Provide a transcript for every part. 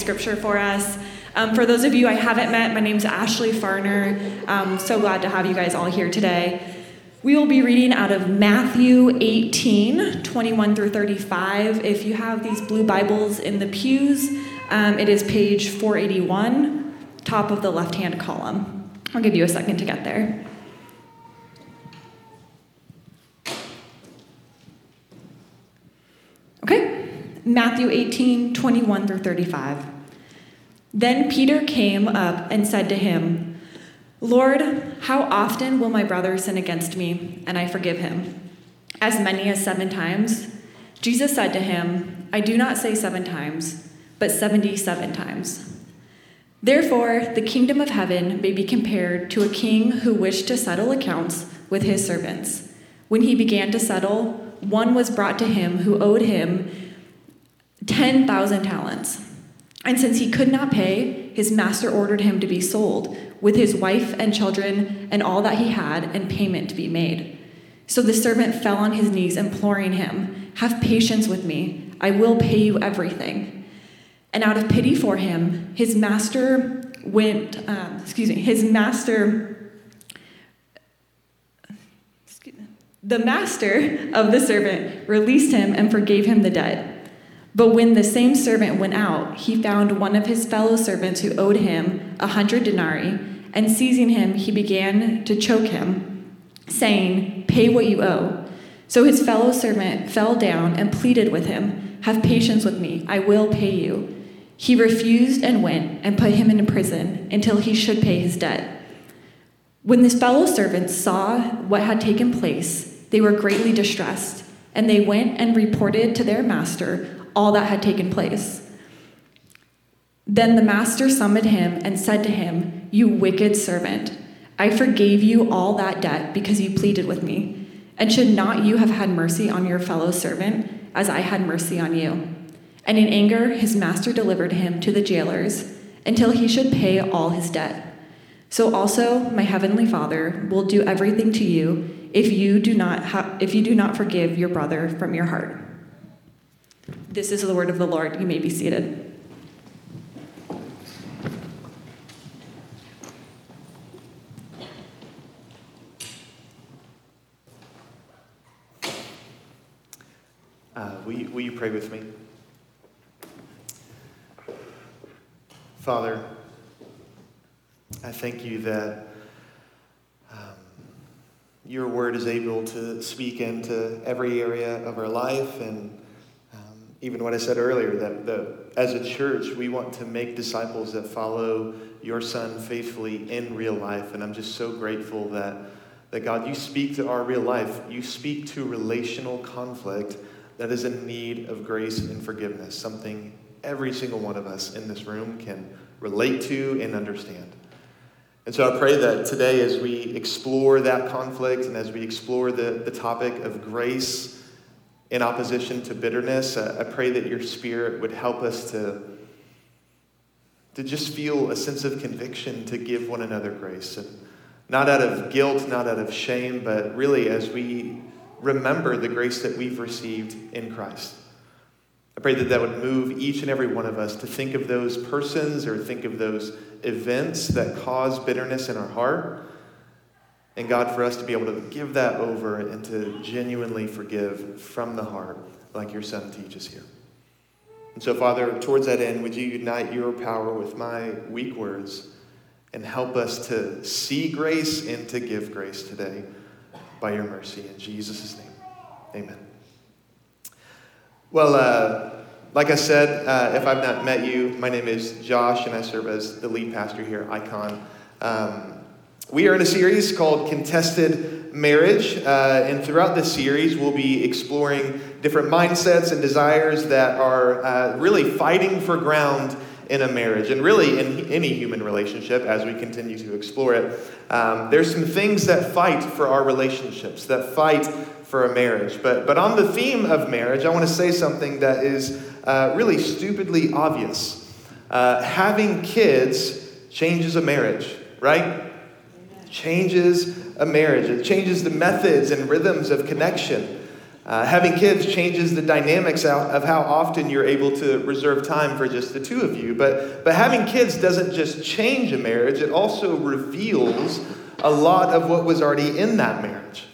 scripture for us. Um, for those of you I haven't met, my name's Ashley Farner. I'm so glad to have you guys all here today. We will be reading out of Matthew 18, 21 through 35. If you have these blue Bibles in the pews, um, it is page 481, top of the left hand column. I'll give you a second to get there. Okay, Matthew 18, 21 through 35. Then Peter came up and said to him, Lord, how often will my brother sin against me and I forgive him? As many as seven times? Jesus said to him, I do not say seven times, but 77 times. Therefore, the kingdom of heaven may be compared to a king who wished to settle accounts with his servants. When he began to settle, one was brought to him who owed him 10,000 talents. And since he could not pay, his master ordered him to be sold with his wife and children and all that he had, and payment to be made. So the servant fell on his knees, imploring him, Have patience with me, I will pay you everything. And out of pity for him, his master went, um, excuse me, his master, me, the master of the servant released him and forgave him the debt. But when the same servant went out, he found one of his fellow servants who owed him a hundred denarii, and seizing him, he began to choke him, saying, Pay what you owe. So his fellow servant fell down and pleaded with him, Have patience with me, I will pay you. He refused and went and put him into prison until he should pay his debt. When his fellow servants saw what had taken place, they were greatly distressed, and they went and reported to their master all that had taken place. Then the master summoned him and said to him, You wicked servant, I forgave you all that debt because you pleaded with me. And should not you have had mercy on your fellow servant as I had mercy on you? And in anger, his master delivered him to the jailers until he should pay all his debt. So also my heavenly Father will do everything to you if you do not ha- if you do not forgive your brother from your heart. This is the word of the Lord. You may be seated. Uh, will, you, will you pray with me? Father, I thank you that um, your word is able to speak into every area of our life and even what I said earlier, that the, as a church, we want to make disciples that follow your son faithfully in real life. And I'm just so grateful that, that God, you speak to our real life. You speak to relational conflict that is in need of grace and forgiveness, something every single one of us in this room can relate to and understand. And so I pray that today, as we explore that conflict and as we explore the, the topic of grace, in opposition to bitterness. I pray that your spirit would help us to, to just feel a sense of conviction to give one another grace. And not out of guilt, not out of shame, but really as we remember the grace that we've received in Christ. I pray that that would move each and every one of us to think of those persons or think of those events that cause bitterness in our heart and God, for us to be able to give that over and to genuinely forgive from the heart, like your son teaches here. And so, Father, towards that end, would you unite your power with my weak words and help us to see grace and to give grace today by your mercy. In Jesus' name, amen. Well, uh, like I said, uh, if I've not met you, my name is Josh, and I serve as the lead pastor here at Icon. Um, we are in a series called Contested Marriage, uh, and throughout this series, we'll be exploring different mindsets and desires that are uh, really fighting for ground in a marriage, and really in any human relationship as we continue to explore it. Um, there's some things that fight for our relationships, that fight for a marriage. But, but on the theme of marriage, I want to say something that is uh, really stupidly obvious. Uh, having kids changes a marriage, right? Changes a marriage, it changes the methods and rhythms of connection. Uh, having kids changes the dynamics of how often you're able to reserve time for just the two of you. But, but having kids doesn't just change a marriage, it also reveals a lot of what was already in that marriage.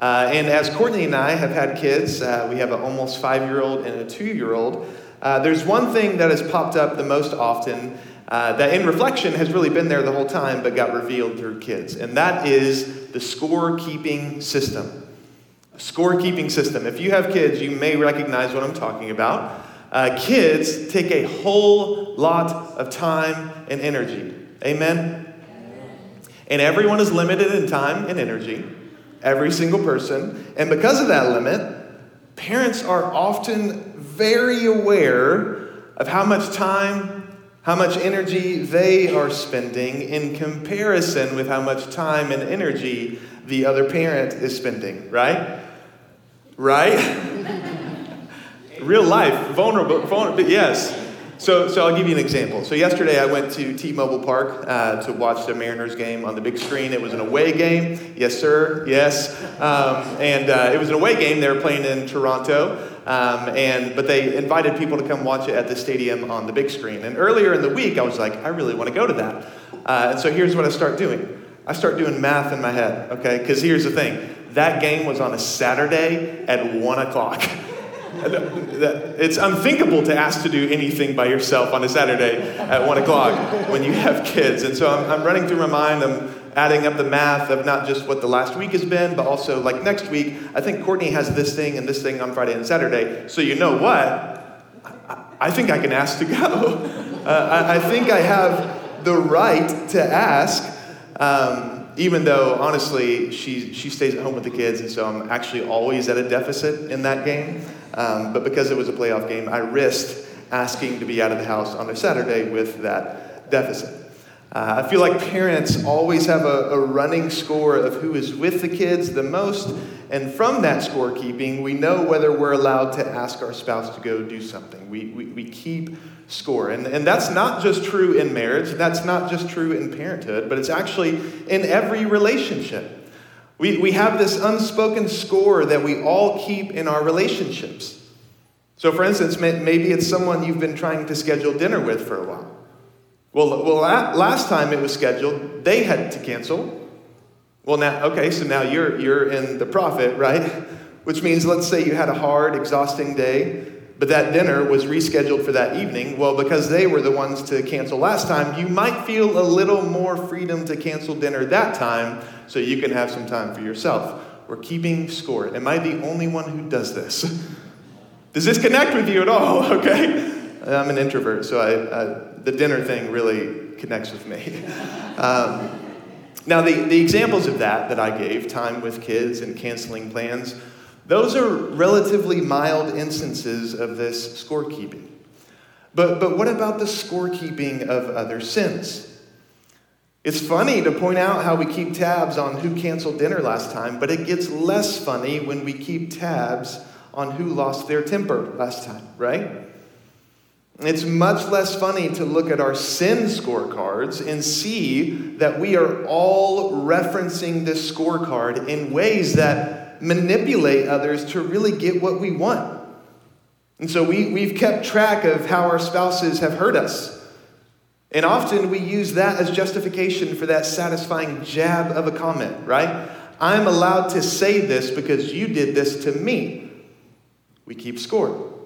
Uh, and as Courtney and I have had kids, uh, we have an almost five year old and a two year old. Uh, there's one thing that has popped up the most often uh, that in reflection has really been there the whole time but got revealed through kids, and that is the scorekeeping system. Scorekeeping system. If you have kids, you may recognize what I'm talking about. Uh, kids take a whole lot of time and energy. Amen? And everyone is limited in time and energy, every single person. And because of that limit, parents are often very aware of how much time how much energy they are spending in comparison with how much time and energy the other parent is spending, right? Right? Real life, vulnerable, vulnerable, yes. So, so I'll give you an example. So yesterday I went to T-Mobile Park uh, to watch the Mariners game on the big screen. It was an away game, yes sir, yes. Um, and uh, it was an away game. They were playing in Toronto. Um, and, but they invited people to come watch it at the stadium on the big screen. And earlier in the week, I was like, I really want to go to that. Uh, and so here's what I start doing I start doing math in my head, okay? Because here's the thing that game was on a Saturday at 1 o'clock. it's unthinkable to ask to do anything by yourself on a Saturday at 1 o'clock when you have kids. And so I'm, I'm running through my mind. I'm adding up the math of not just what the last week has been, but also like next week, I think Courtney has this thing and this thing on Friday and Saturday. So you know what? I, I think I can ask to go. Uh, I, I, think I have the right to ask. Um, even though honestly she, she stays at home with the kids and so i'm actually always at a deficit in that game um, but because it was a playoff game i risked asking to be out of the house on a saturday with that deficit uh, I feel like parents always have a, a, running score of who is with the kids the most, and from that scorekeeping, we know whether we're allowed to ask our spouse to go do something. We, we, we keep score. And, and that's not just true in marriage, that's not just true in parenthood, but it's actually in every relationship. We, we have this unspoken score that we all keep in our relationships. So, for instance, maybe it's someone you've been trying to schedule dinner with for a while. Well, well, last time it was scheduled, they had to cancel. Well, now, okay, so now you're, you're in the profit, right? Which means, let's say you had a hard, exhausting day, but that dinner was rescheduled for that evening. Well, because they were the ones to cancel last time, you might feel a little more freedom to cancel dinner that time so you can have some time for yourself. We're keeping score. Am I the only one who does this? Does this connect with you at all? Okay. I'm an introvert, so I, I, the dinner thing really connects with me. um, now, the, the examples of that that I gave, time with kids and canceling plans, those are relatively mild instances of this scorekeeping. But, but what about the scorekeeping of other sins? It's funny to point out how we keep tabs on who canceled dinner last time, but it gets less funny when we keep tabs on who lost their temper last time, right? It's much less funny to look at our sin scorecards and see that we are all referencing this scorecard in ways that manipulate others to really get what we want. And so we, we've kept track of how our spouses have hurt us. And often we use that as justification for that satisfying jab of a comment, right? I'm allowed to say this because you did this to me. We keep score.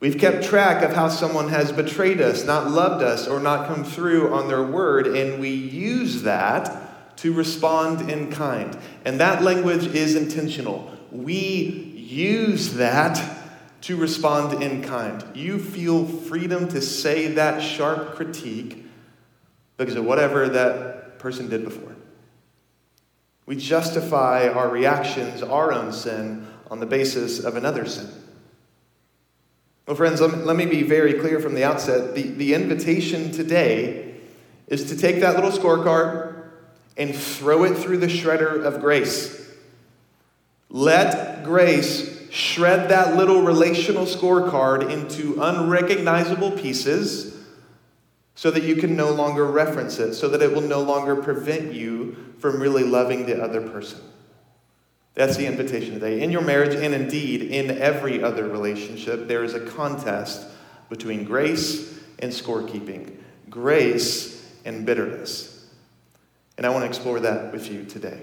We've kept track of how someone has betrayed us, not loved us, or not come through on their word, and we use that to respond in kind. And that language is intentional. We use that to respond in kind. You feel freedom to say that sharp critique because of whatever that person did before. We justify our reactions, our own sin, on the basis of another sin. Well, friends, let me, be very clear from the outset. The, the invitation today is to take that little scorecard and throw it through the shredder of grace. Let grace shred that little relational scorecard into unrecognizable pieces so that you can no longer reference it, so that it will no longer prevent you from really loving the other person. That's the invitation today. In your marriage, and indeed in every other relationship, there is a contest between grace and scorekeeping, grace and bitterness. And I want to explore that with you today.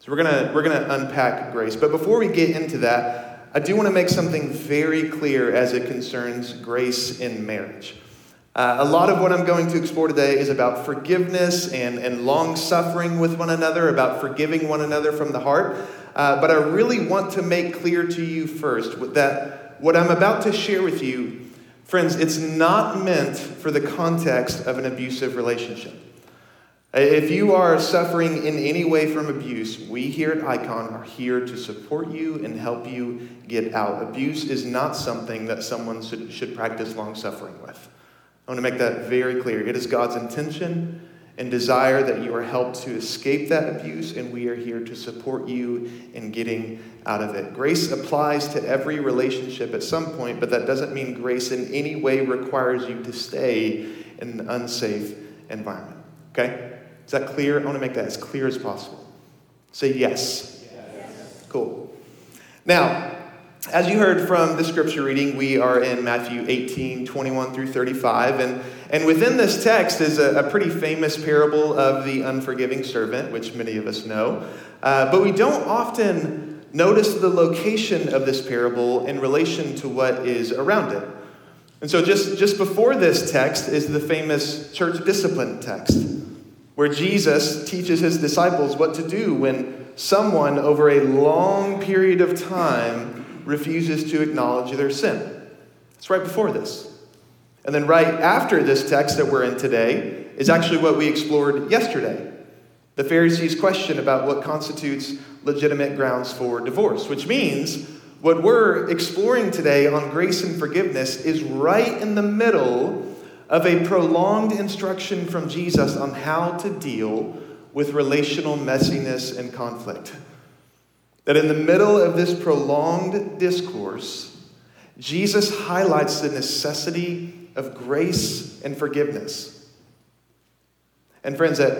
So we're going we're going to unpack grace. But before we get into that, I do want to make something very clear as it concerns grace in marriage. Uh, a lot of what I'm going to explore today is about forgiveness and, and long suffering with one another, about forgiving one another from the heart. Uh, but I really want to make clear to you first that what I'm about to share with you, friends, it's not meant for the context of an abusive relationship. If you are suffering in any way from abuse, we here at Icon are here to support you and help you get out. Abuse is not something that someone should, should practice long suffering with. I want to make that very clear. It is God's intention and desire that you are helped to escape that abuse, and we are here to support you in getting out of it. Grace applies to every relationship at some point, but that doesn't mean grace in any way requires you to stay in an unsafe environment. Okay? Is that clear? I want to make that as clear as possible. Say yes. yes. Cool. Now, as you heard from the scripture reading, we are in Matthew 18, 21 through 35. And, and within this text is a, a pretty famous parable of the unforgiving servant, which many of us know. Uh, but we don't often notice the location of this parable in relation to what is around it. And so, just, just before this text is the famous church discipline text, where Jesus teaches his disciples what to do when someone, over a long period of time, refuses to acknowledge their sin. It's right before this. And then, right after this text that we're in today, is actually what we explored yesterday the Pharisees' question about what constitutes legitimate grounds for divorce, which means what we're exploring today on grace and forgiveness is right in the middle of a prolonged instruction from Jesus on how to deal with relational messiness and conflict. That in the middle of this prolonged discourse, Jesus highlights the necessity of grace and forgiveness. And, friends, at,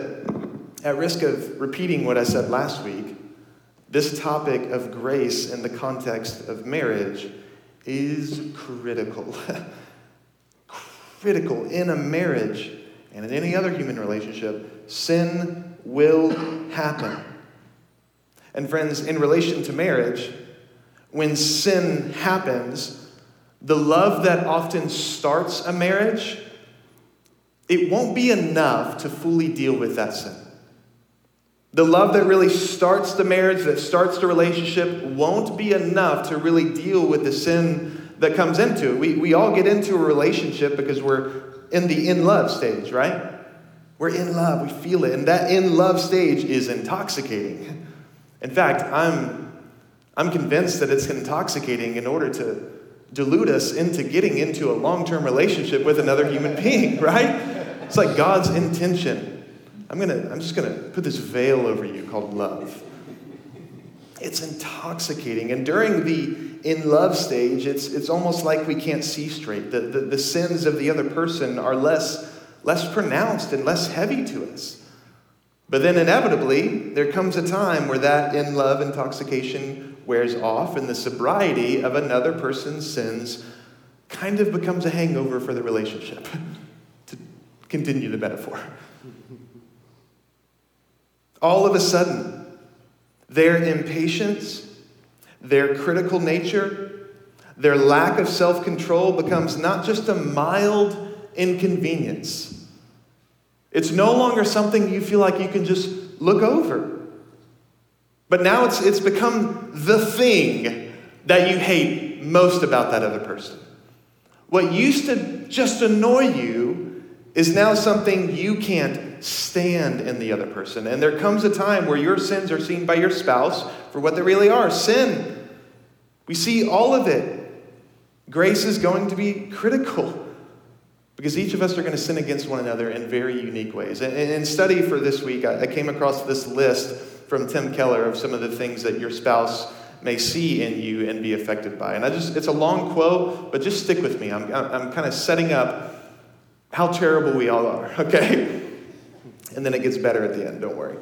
at risk of repeating what I said last week, this topic of grace in the context of marriage is critical. critical. In a marriage and in any other human relationship, sin will happen. And friends, in relation to marriage, when sin happens, the love that often starts a marriage, it won't be enough to fully deal with that sin. The love that really starts the marriage, that starts the relationship, won't be enough to really deal with the sin that comes into it. We, we all get into a relationship because we're in the in love stage, right? We're in love, we feel it. And that in love stage is intoxicating. In fact, I'm, I'm convinced that it's intoxicating in order to delude us into getting into a long term relationship with another human being, right? It's like God's intention. I'm, gonna, I'm just going to put this veil over you called love. It's intoxicating. And during the in love stage, it's, it's almost like we can't see straight. The, the, the sins of the other person are less, less pronounced and less heavy to us. But then inevitably, there comes a time where that in love intoxication wears off, and the sobriety of another person's sins kind of becomes a hangover for the relationship, to continue the metaphor. All of a sudden, their impatience, their critical nature, their lack of self control becomes not just a mild inconvenience it's no longer something you feel like you can just look over. But now it's, it's become the thing that you hate most about that other person. What used to just annoy you is now something you can't stand in the other person. And there comes a time where your sins are seen by your spouse for what they really are sin. We see all of it. Grace is going to be critical. Because each of us are going to sin against one another in very unique ways. And in study for this week, I came across this list from Tim Keller of some of the things that your spouse may see in you and be affected by. And I just, it's a long quote, but just stick with me. I'm, I'm kind of setting up how terrible we all are, okay? And then it gets better at the end, don't worry.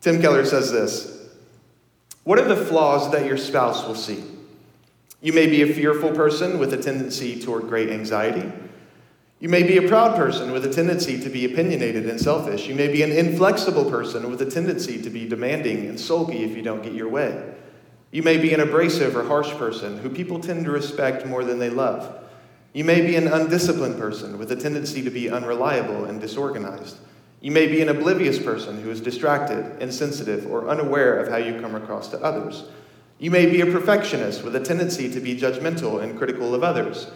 Tim Keller says this What are the flaws that your spouse will see? You may be a fearful person with a tendency toward great anxiety. You may be a proud person with a tendency to be opinionated and selfish. You may be an inflexible person with a tendency to be demanding and sulky if you don't get your way. You may be an abrasive or harsh person who people tend to respect more than they love. You may be an undisciplined person with a tendency to be unreliable and disorganized. You may be an oblivious person who is distracted, insensitive, or unaware of how you come across to others. You may be a perfectionist with a tendency to be judgmental and critical of others.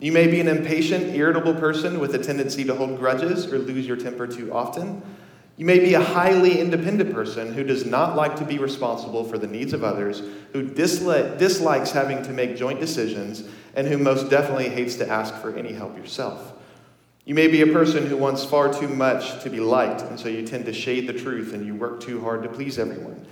You may be an impatient, irritable person with a tendency to hold grudges or lose your temper too often. You may be a highly independent person who does not like to be responsible for the needs of others, who dislikes having to make joint decisions, and who most definitely hates to ask for any help yourself. You may be a person who wants far too much to be liked, and so you tend to shade the truth and you work too hard to please everyone.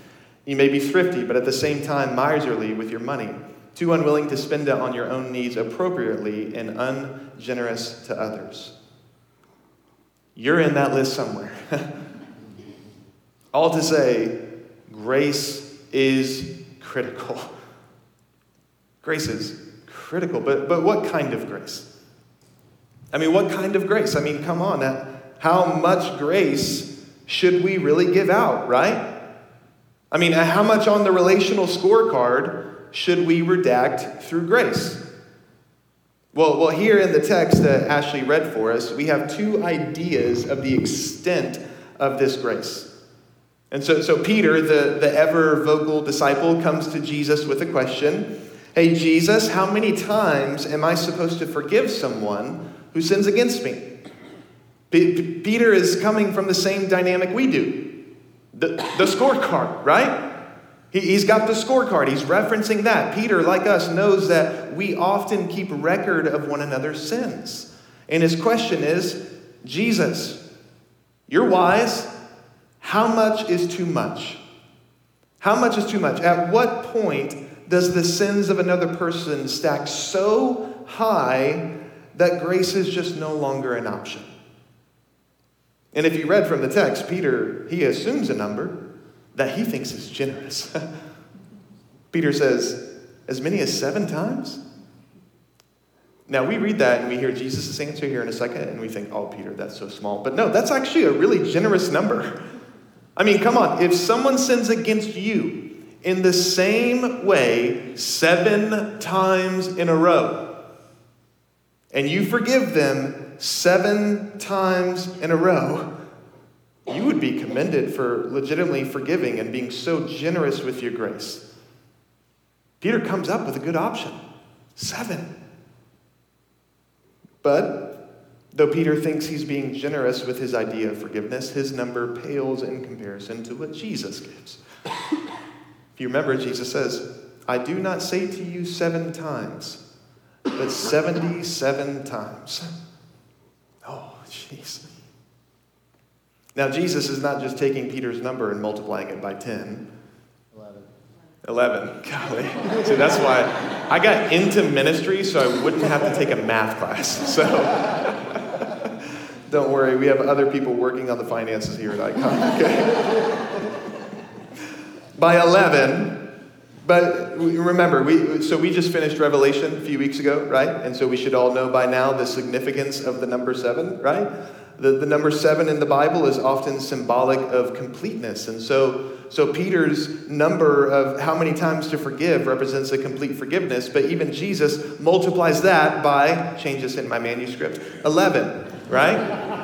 You may be thrifty, but at the same time miserly with your money too unwilling to spend it on your own needs appropriately and ungenerous to others. You're in that list somewhere. All to say, grace is critical. Grace is critical, but, but what kind of grace? I mean, what kind of grace? I mean, come on. How much grace should we really give out, right? I mean, how much on the relational scorecard should we redact through grace? Well, well, here in the text that Ashley read for us, we have two ideas of the extent of this grace. And so, so Peter, the, the ever vocal disciple, comes to Jesus with a question Hey, Jesus, how many times am I supposed to forgive someone who sins against me? P- Peter is coming from the same dynamic we do the, the scorecard, right? He, has got the scorecard. He's referencing that. Peter, like us, knows that we often keep record of one another's sins. And his question is Jesus, you're wise. How much is too much? How much is too much? At what point does the sins of another person stack so high that grace is just no longer an option? And if you read from the text, Peter, he assumes a number that he thinks is generous. Peter says, as many as seven times? Now, we read that and we hear Jesus' answer here in a second, and we think, oh, Peter, that's so small. But no, that's actually a really generous number. I mean, come on. If someone sins against you in the same way seven times in a row, and you forgive them seven times in a row, you would be commended for legitimately forgiving and being so generous with your grace. Peter comes up with a good option seven. But though Peter thinks he's being generous with his idea of forgiveness, his number pales in comparison to what Jesus gives. if you remember, Jesus says, I do not say to you seven times, but 77 times. Oh, jeez. Now, Jesus is not just taking Peter's number and multiplying it by 10. 11. 11. Golly. so that's why I got into ministry so I wouldn't have to take a math class. So don't worry, we have other people working on the finances here at Icon. Okay? by 11, but remember, we, so we just finished Revelation a few weeks ago, right? And so we should all know by now the significance of the number seven, right? The, the number seven in the Bible is often symbolic of completeness. And so, so Peter's number of how many times to forgive represents a complete forgiveness, but even Jesus multiplies that by, change this in my manuscript, 11, right?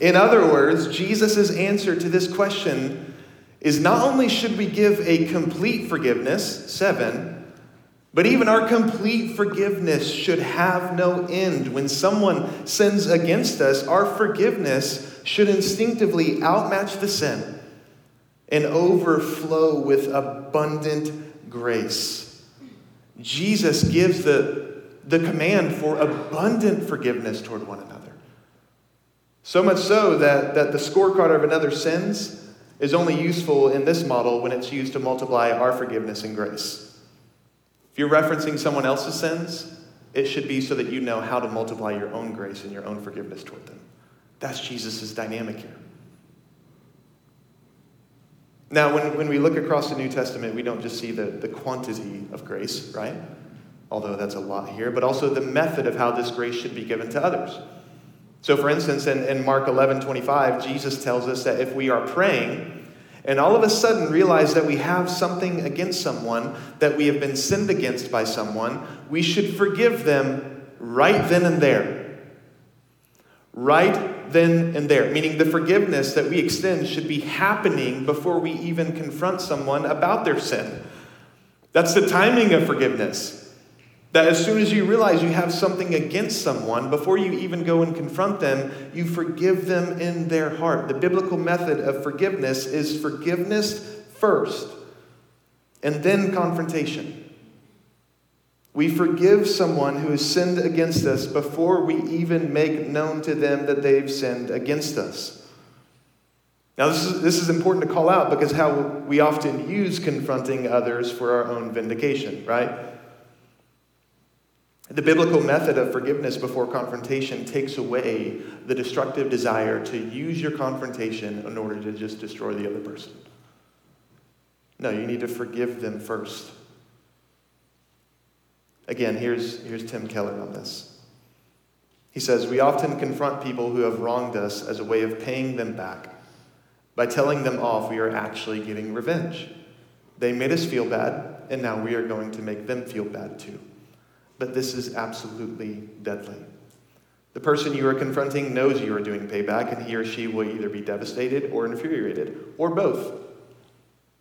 In other words, Jesus' answer to this question is not only should we give a complete forgiveness, seven, but even our complete forgiveness should have no end. When someone sins against us, our forgiveness should instinctively outmatch the sin and overflow with abundant grace. Jesus gives the, the command for abundant forgiveness toward one another. So much so that, that the scorecard of another sins is only useful in this model when it's used to multiply our forgiveness and grace. If you're referencing someone else's sins, it should be so that you know how to multiply your own grace and your own forgiveness toward them. That's Jesus' dynamic here. Now, when, when we look across the New Testament, we don't just see the, the quantity of grace, right? Although that's a lot here, but also the method of how this grace should be given to others. So, for instance, in, in Mark 11 25, Jesus tells us that if we are praying and all of a sudden realize that we have something against someone, that we have been sinned against by someone, we should forgive them right then and there. Right then and there. Meaning the forgiveness that we extend should be happening before we even confront someone about their sin. That's the timing of forgiveness. That as soon as you realize you have something against someone, before you even go and confront them, you forgive them in their heart. The biblical method of forgiveness is forgiveness first and then confrontation. We forgive someone who has sinned against us before we even make known to them that they've sinned against us. Now, this is, this is important to call out because how we often use confronting others for our own vindication, right? The biblical method of forgiveness before confrontation takes away the destructive desire to use your confrontation in order to just destroy the other person. No, you need to forgive them first. Again, here's, here's Tim Keller on this. He says, We often confront people who have wronged us as a way of paying them back. By telling them off, we are actually getting revenge. They made us feel bad, and now we are going to make them feel bad too but this is absolutely deadly. The person you are confronting knows you are doing payback, and he or she will either be devastated or infuriated, or both.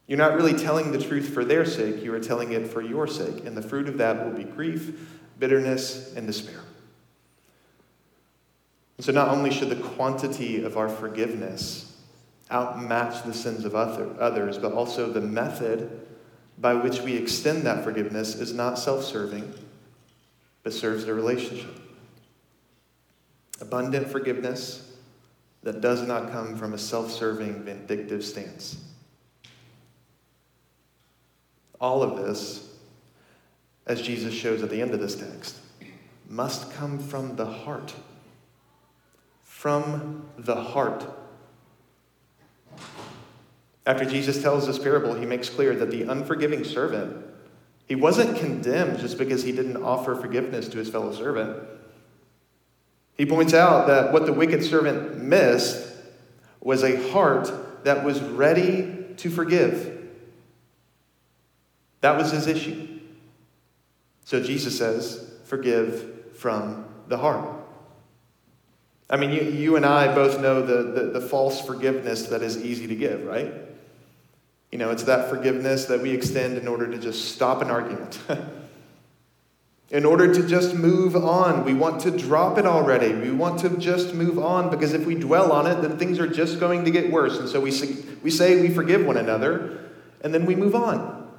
You're not really telling the truth for their sake, you are telling it for your sake, and the fruit of that will be grief, bitterness, and despair. So, not only should the quantity of our forgiveness outmatch the sins of others, but also the method by which we extend that forgiveness is not self serving but serves the relationship. Abundant forgiveness that does not come from a self serving, vindictive stance. All of this, as Jesus shows at the end of this text, must come from the heart. From the heart. After Jesus tells this parable, he makes clear that the unforgiving servant he wasn't condemned just because he didn't offer forgiveness to his fellow servant. He points out that what the wicked servant missed was a heart that was ready to forgive. That was his issue. So Jesus says, forgive from the heart. I mean, you, you and I both know the, the, the false forgiveness that is easy to give, right? You know, it's that forgiveness that we extend in order to just stop an argument. in order to just move on. We want to drop it already. We want to just move on because if we dwell on it, then things are just going to get worse. And so we we say we forgive one another and then we move on.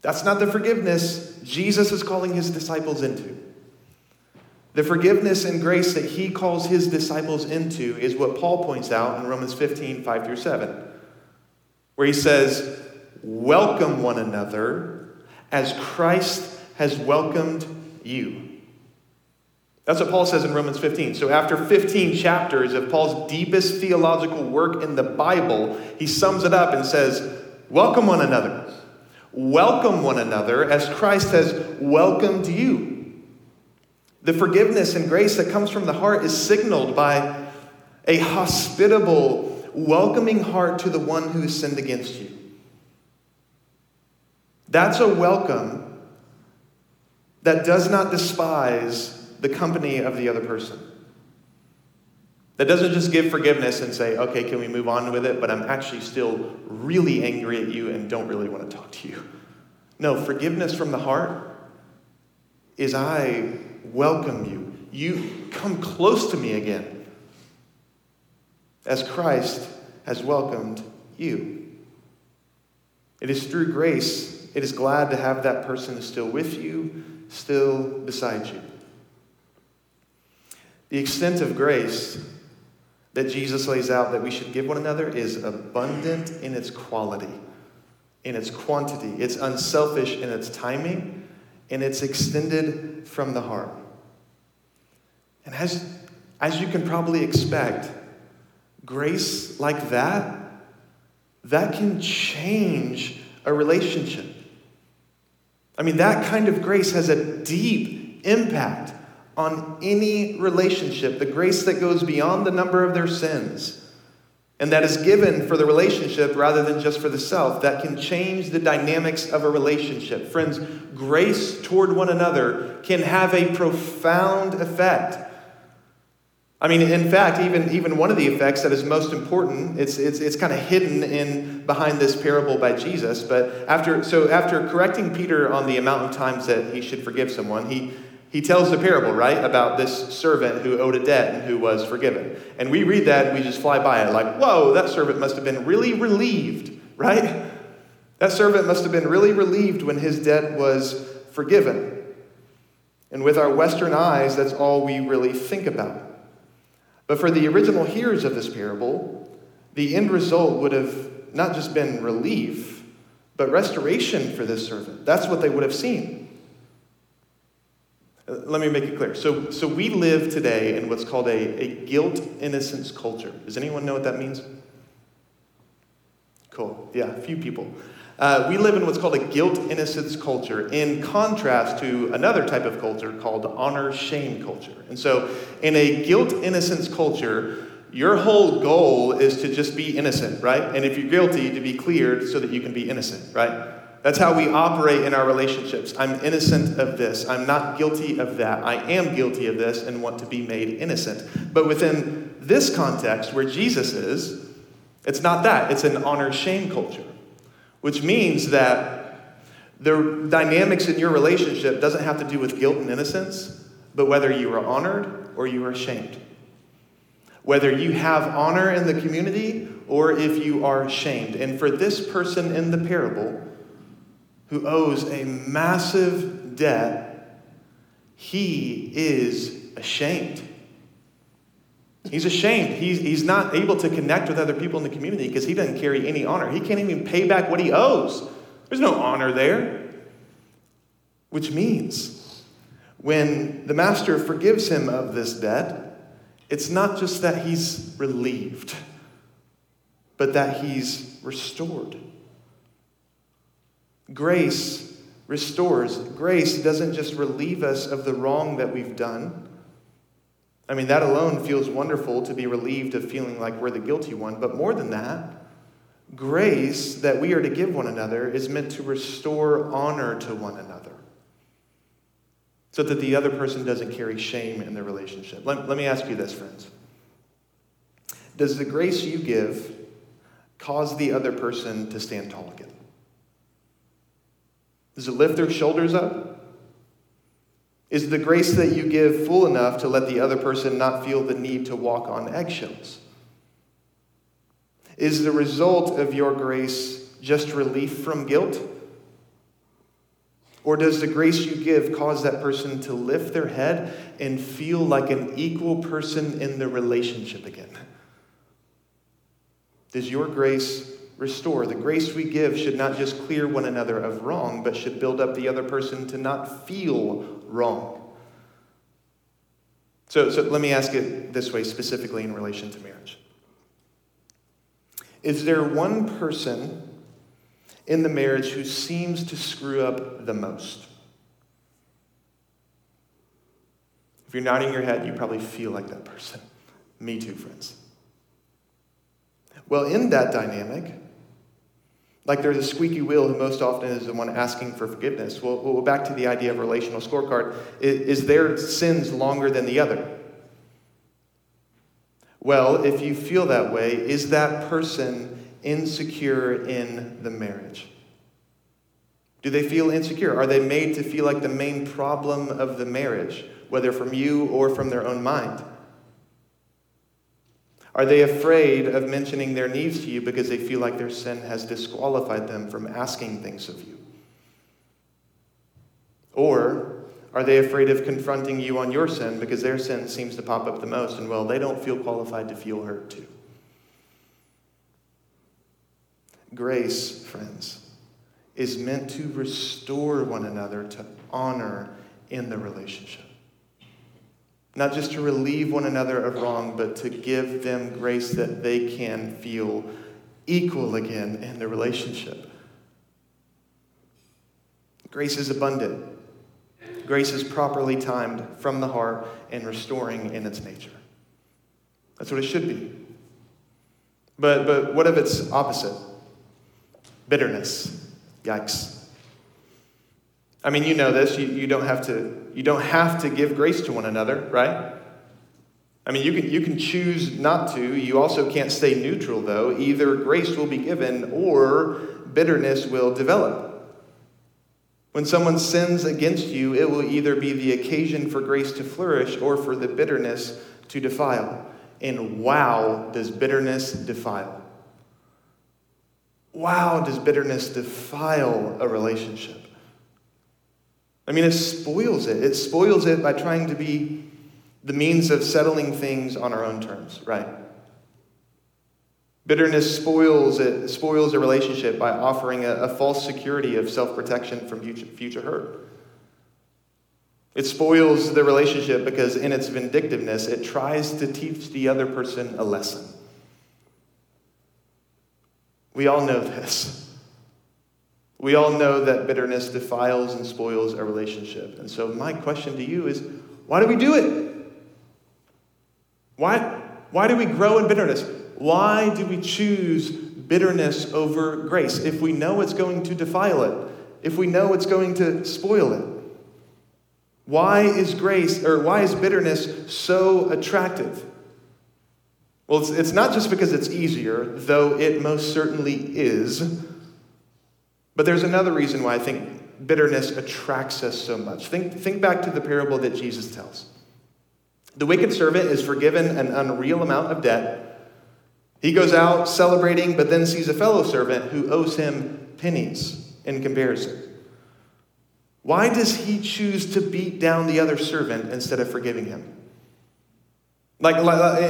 That's not the forgiveness Jesus is calling his disciples into. The forgiveness and grace that he calls his disciples into is what Paul points out in Romans 15 5 through 7 where he says, Welcome one another as Christ has welcomed you. That's what Paul says in Romans 15. So, after 15 chapters of Paul's deepest theological work in the Bible, he sums it up and says, Welcome one another. Welcome one another as Christ has welcomed you. The forgiveness and grace that comes from the heart is signaled by a hospitable, welcoming heart to the one who has sinned against you. That's a welcome that does not despise the company of the other person. That doesn't just give forgiveness and say, okay, can we move on with it? But I'm actually still really angry at you and don't really want to talk to you. No, forgiveness from the heart is I welcome you. You come close to me again as Christ has welcomed you. It is through grace, it is glad to have that person still with you, still beside you. The extent of grace that Jesus lays out that we should give one another is abundant in its quality, in its quantity. It's unselfish in its timing, and it's extended from the heart. And as, as you can probably expect, Grace like that that can change a relationship. I mean, that kind of grace has a deep impact on any relationship, the grace that goes beyond the number of their sins. And that is given for the relationship rather than just for the self, that can change the dynamics of a relationship. Friends, grace toward one another can have a profound effect. I mean, in fact, even, even one of the effects that is most important, it's, it's, it's kind of hidden in behind this parable by Jesus. But after, so after correcting Peter on the amount of times that he should forgive someone, he, he tells the parable, right, about this servant who owed a debt and who was forgiven. And we read that and we just fly by it like, whoa, that servant must have been really relieved, right? That servant must have been really relieved when his debt was forgiven. And with our Western eyes, that's all we really think about. But for the original hearers of this parable, the end result would have not just been relief, but restoration for this servant. That's what they would have seen. Let me make it clear. So, so we live today in what's called a, a guilt innocence culture. Does anyone know what that means? Cool. Yeah, a few people. Uh, we live in what's called a guilt innocence culture, in contrast to another type of culture called honor shame culture. And so, in a guilt innocence culture, your whole goal is to just be innocent, right? And if you're guilty, to be cleared so that you can be innocent, right? That's how we operate in our relationships. I'm innocent of this. I'm not guilty of that. I am guilty of this and want to be made innocent. But within this context, where Jesus is, it's not that. It's an honor shame culture, which means that the dynamics in your relationship doesn't have to do with guilt and innocence, but whether you are honored or you are shamed. Whether you have honor in the community or if you are shamed. And for this person in the parable, who owes a massive debt, he is ashamed. He's ashamed. He's, he's not able to connect with other people in the community because he doesn't carry any honor. He can't even pay back what he owes. There's no honor there. Which means when the master forgives him of this debt, it's not just that he's relieved, but that he's restored. Grace restores. Grace doesn't just relieve us of the wrong that we've done. I mean, that alone feels wonderful to be relieved of feeling like we're the guilty one. But more than that, grace that we are to give one another is meant to restore honor to one another so that the other person doesn't carry shame in the relationship. Let, let me ask you this, friends. Does the grace you give cause the other person to stand tall again? Does it lift their shoulders up? Is the grace that you give full enough to let the other person not feel the need to walk on eggshells? Is the result of your grace just relief from guilt? Or does the grace you give cause that person to lift their head and feel like an equal person in the relationship again? Does your grace restore. The grace we give should not just clear one another of wrong, but should build up the other person to not feel wrong. So, so let me ask it this way, specifically in relation to marriage. Is there one person in the marriage who seems to screw up the most? If you're nodding your head, you probably feel like that person. Me too, friends. Well, in that dynamic, like there's a squeaky wheel who most often is the one asking for forgiveness. Well, well back to the idea of relational scorecard. Is, is their sins longer than the other? Well, if you feel that way, is that person insecure in the marriage? Do they feel insecure? Are they made to feel like the main problem of the marriage, whether from you or from their own mind? Are they afraid of mentioning their needs to you because they feel like their sin has disqualified them from asking things of you? Or are they afraid of confronting you on your sin because their sin seems to pop up the most and, well, they don't feel qualified to feel hurt too? Grace, friends, is meant to restore one another to honor in the relationship. Not just to relieve one another of wrong, but to give them grace that they can feel equal again in the relationship. Grace is abundant. Grace is properly timed from the heart and restoring in its nature. That's what it should be. But, but what if it's opposite? Bitterness. Yikes. I mean, you know this. You, you, don't have to, you don't have to give grace to one another, right? I mean, you can, you can choose not to. You also can't stay neutral, though. Either grace will be given or bitterness will develop. When someone sins against you, it will either be the occasion for grace to flourish or for the bitterness to defile. And wow, does bitterness defile. Wow, does bitterness defile a relationship. I mean, it spoils it. It spoils it by trying to be the means of settling things on our own terms, right? Bitterness spoils it, spoils a relationship by offering a, a false security of self protection from future, future hurt. It spoils the relationship because, in its vindictiveness, it tries to teach the other person a lesson. We all know this. We all know that bitterness defiles and spoils a relationship. And so, my question to you is why do we do it? Why, why do we grow in bitterness? Why do we choose bitterness over grace if we know it's going to defile it, if we know it's going to spoil it? Why is grace, or why is bitterness so attractive? Well, it's, it's not just because it's easier, though it most certainly is, but there's another reason why I think bitterness attracts us so much. Think, think back to the parable that Jesus tells. The wicked servant is forgiven an unreal amount of debt. He goes out celebrating, but then sees a fellow servant who owes him pennies in comparison. Why does he choose to beat down the other servant instead of forgiving him? Like,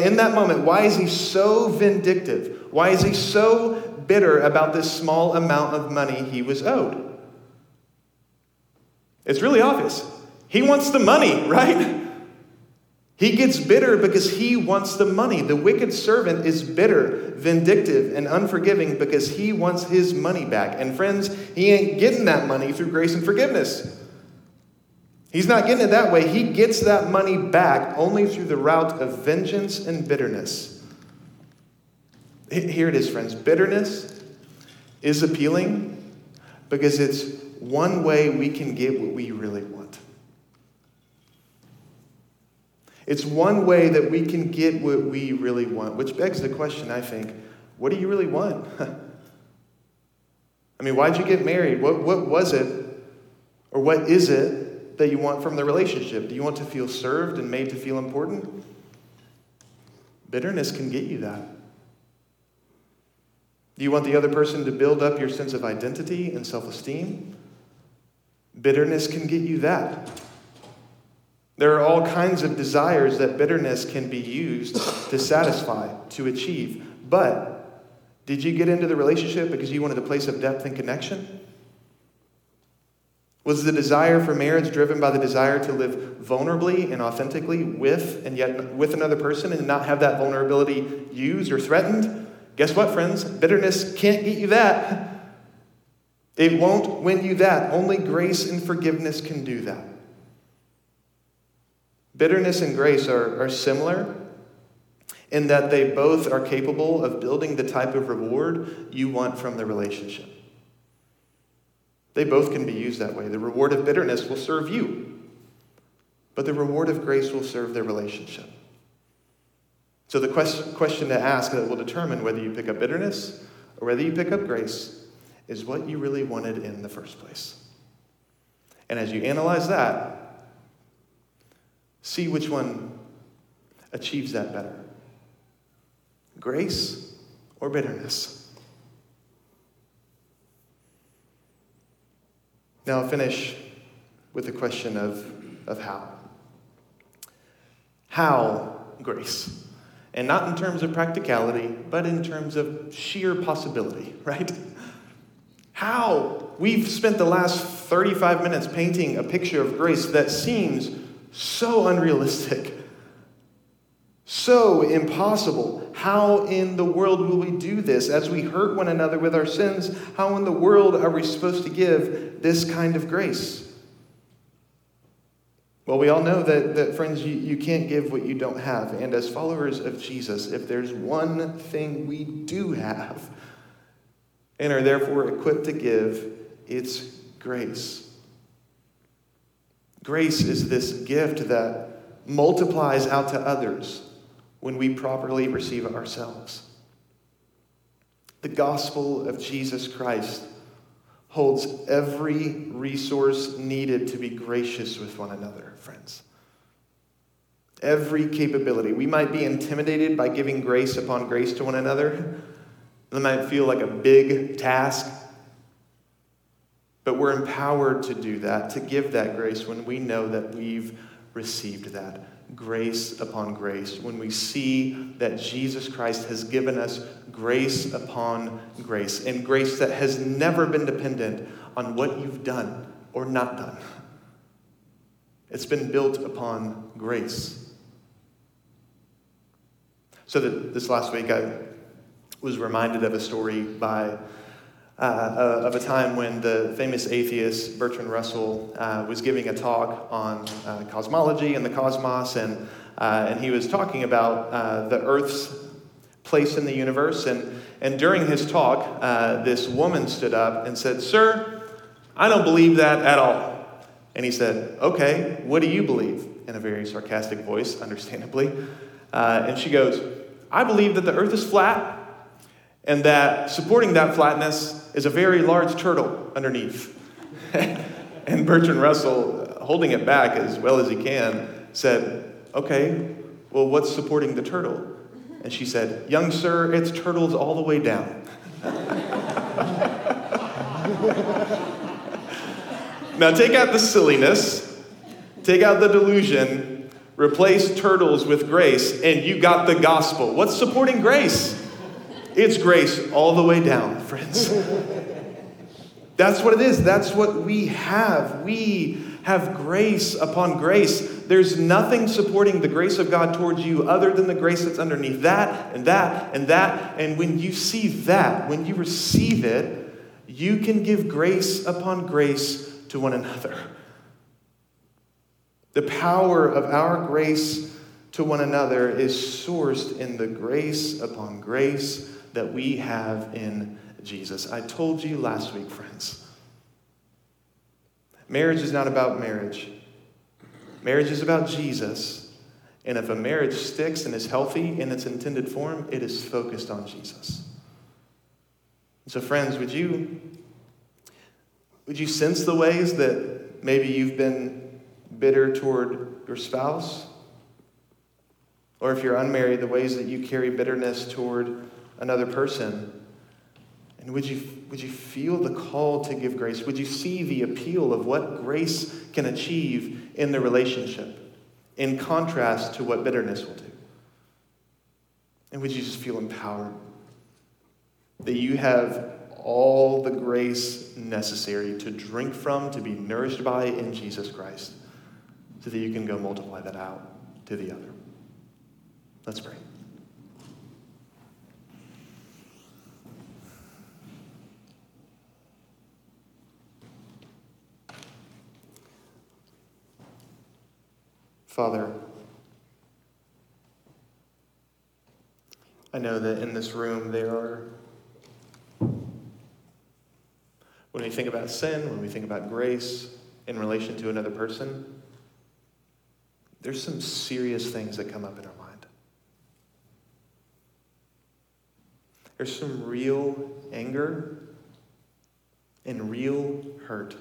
in that moment, why is he so vindictive? Why is he so bitter about this small amount of money he was owed? It's really obvious. He wants the money, right? He gets bitter because he wants the money. The wicked servant is bitter, vindictive, and unforgiving because he wants his money back. And friends, he ain't getting that money through grace and forgiveness. He's not getting it that way. He gets that money back only through the route of vengeance and bitterness. Here it is, friends. Bitterness is appealing because it's one way we can get what we really want. It's one way that we can get what we really want, which begs the question, I think what do you really want? I mean, why'd you get married? What, what was it, or what is it that you want from the relationship? Do you want to feel served and made to feel important? Bitterness can get you that. Do you want the other person to build up your sense of identity and self esteem? Bitterness can get you that. There are all kinds of desires that bitterness can be used to satisfy, to achieve. But did you get into the relationship because you wanted a place of depth and connection? Was the desire for marriage driven by the desire to live vulnerably and authentically with and yet with another person and not have that vulnerability used or threatened? Guess what, friends? Bitterness can't get you that. It won't win you that. Only grace and forgiveness can do that. Bitterness and grace are, are similar in that they both are capable of building the type of reward you want from the relationship. They both can be used that way. The reward of bitterness will serve you, but the reward of grace will serve the relationship. So, the question, question to ask that will determine whether you pick up bitterness or whether you pick up grace is what you really wanted in the first place. And as you analyze that, See which one achieves that better grace or bitterness. Now I'll finish with the question of, of how. How grace? And not in terms of practicality, but in terms of sheer possibility, right? How? We've spent the last 35 minutes painting a picture of grace that seems so unrealistic. So impossible. How in the world will we do this? As we hurt one another with our sins, how in the world are we supposed to give this kind of grace? Well, we all know that, that friends, you, you can't give what you don't have. And as followers of Jesus, if there's one thing we do have and are therefore equipped to give, it's grace. Grace is this gift that multiplies out to others when we properly receive it ourselves. The gospel of Jesus Christ holds every resource needed to be gracious with one another, friends. Every capability. We might be intimidated by giving grace upon grace to one another. It might feel like a big task. But we're empowered to do that, to give that grace when we know that we've received that grace upon grace, when we see that Jesus Christ has given us grace upon grace, and grace that has never been dependent on what you've done or not done. It's been built upon grace. So that this last week I was reminded of a story by uh, uh, of a time when the famous atheist Bertrand Russell uh, was giving a talk on uh, cosmology and the cosmos, and, uh, and he was talking about uh, the Earth's place in the universe. And, and during his talk, this woman stood up and said, Sir, I don't believe that at all. And he said, Okay, what do you believe? In a very sarcastic voice, understandably. and she goes, I believe that the Earth is flat and that supporting that flatness is a very large turtle underneath. and Bertrand Russell, holding it back as well as he can, said, Okay, well, what's supporting the turtle? And she said, Young sir, it's turtles all the way down. now take out the silliness, take out the delusion, replace turtles with grace, and you got the gospel. What's supporting grace? It's grace all the way down, friends. That's what it is. That's what we have. We have grace upon grace. There's nothing supporting the grace of God towards you other than the grace that's underneath that and that and that. And when you see that, when you receive it, you can give grace upon grace to one another. The power of our grace to one another is sourced in the grace upon grace that we have in Jesus. I told you last week, friends. Marriage is not about marriage. Marriage is about Jesus. And if a marriage sticks and is healthy in its intended form, it is focused on Jesus. So, friends, would you, would you sense the ways that maybe you've been bitter toward your spouse? Or if you're unmarried, the ways that you carry bitterness toward another person? And would you, would you feel the call to give grace? Would you see the appeal of what grace can achieve in the relationship in contrast to what bitterness will do? And would you just feel empowered that you have all the grace necessary to drink from, to be nourished by in Jesus Christ, so that you can go multiply that out to the other? Let's pray. Father, I know that in this room there are, when we think about sin, when we think about grace in relation to another person, there's some serious things that come up in our mind. There's some real anger and real hurt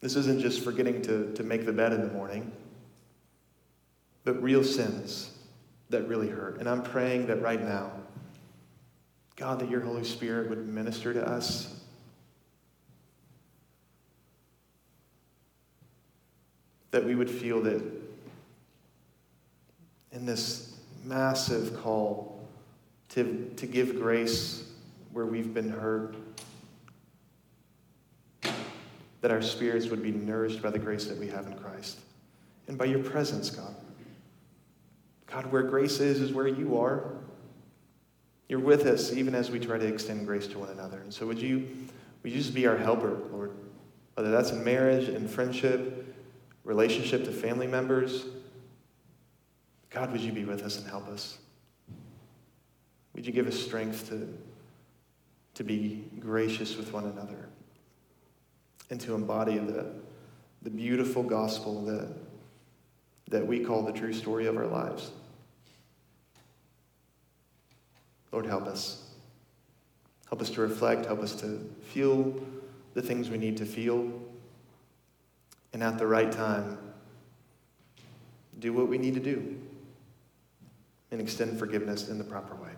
this isn't just forgetting to, to make the bed in the morning, but real sins that really hurt. And I'm praying that right now, God, that your Holy Spirit would minister to us. That we would feel that in this massive call to, to give grace where we've been hurt that our spirits would be nourished by the grace that we have in Christ and by your presence, God. God, where grace is, is where you are. You're with us even as we try to extend grace to one another. And so would you, would you just be our helper, Lord? Whether that's in marriage, in friendship, relationship to family members. God, would you be with us and help us? Would you give us strength to, to be gracious with one another and to embody the, the beautiful gospel that, that we call the true story of our lives? Lord, help us. Help us to reflect, help us to feel the things we need to feel, and at the right time, do what we need to do and extend forgiveness in the proper way.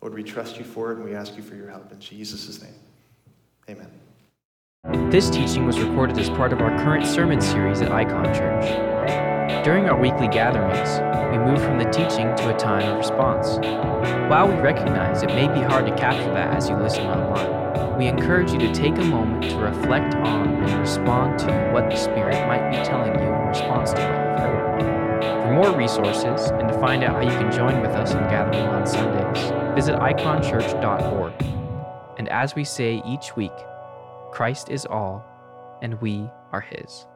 Lord, we trust you for it and we ask you for your help. In Jesus' name, amen. This teaching was recorded as part of our current sermon series at Icon Church. During our weekly gatherings, we move from the teaching to a time of response. While we recognize it may be hard to capture that as you listen online, we encourage you to take a moment to reflect on and respond to what the Spirit might be telling you in response to what you've heard. For more resources and to find out how you can join with us in gathering on Sundays, visit iconchurch.org. And as we say each week, Christ is all, and we are His.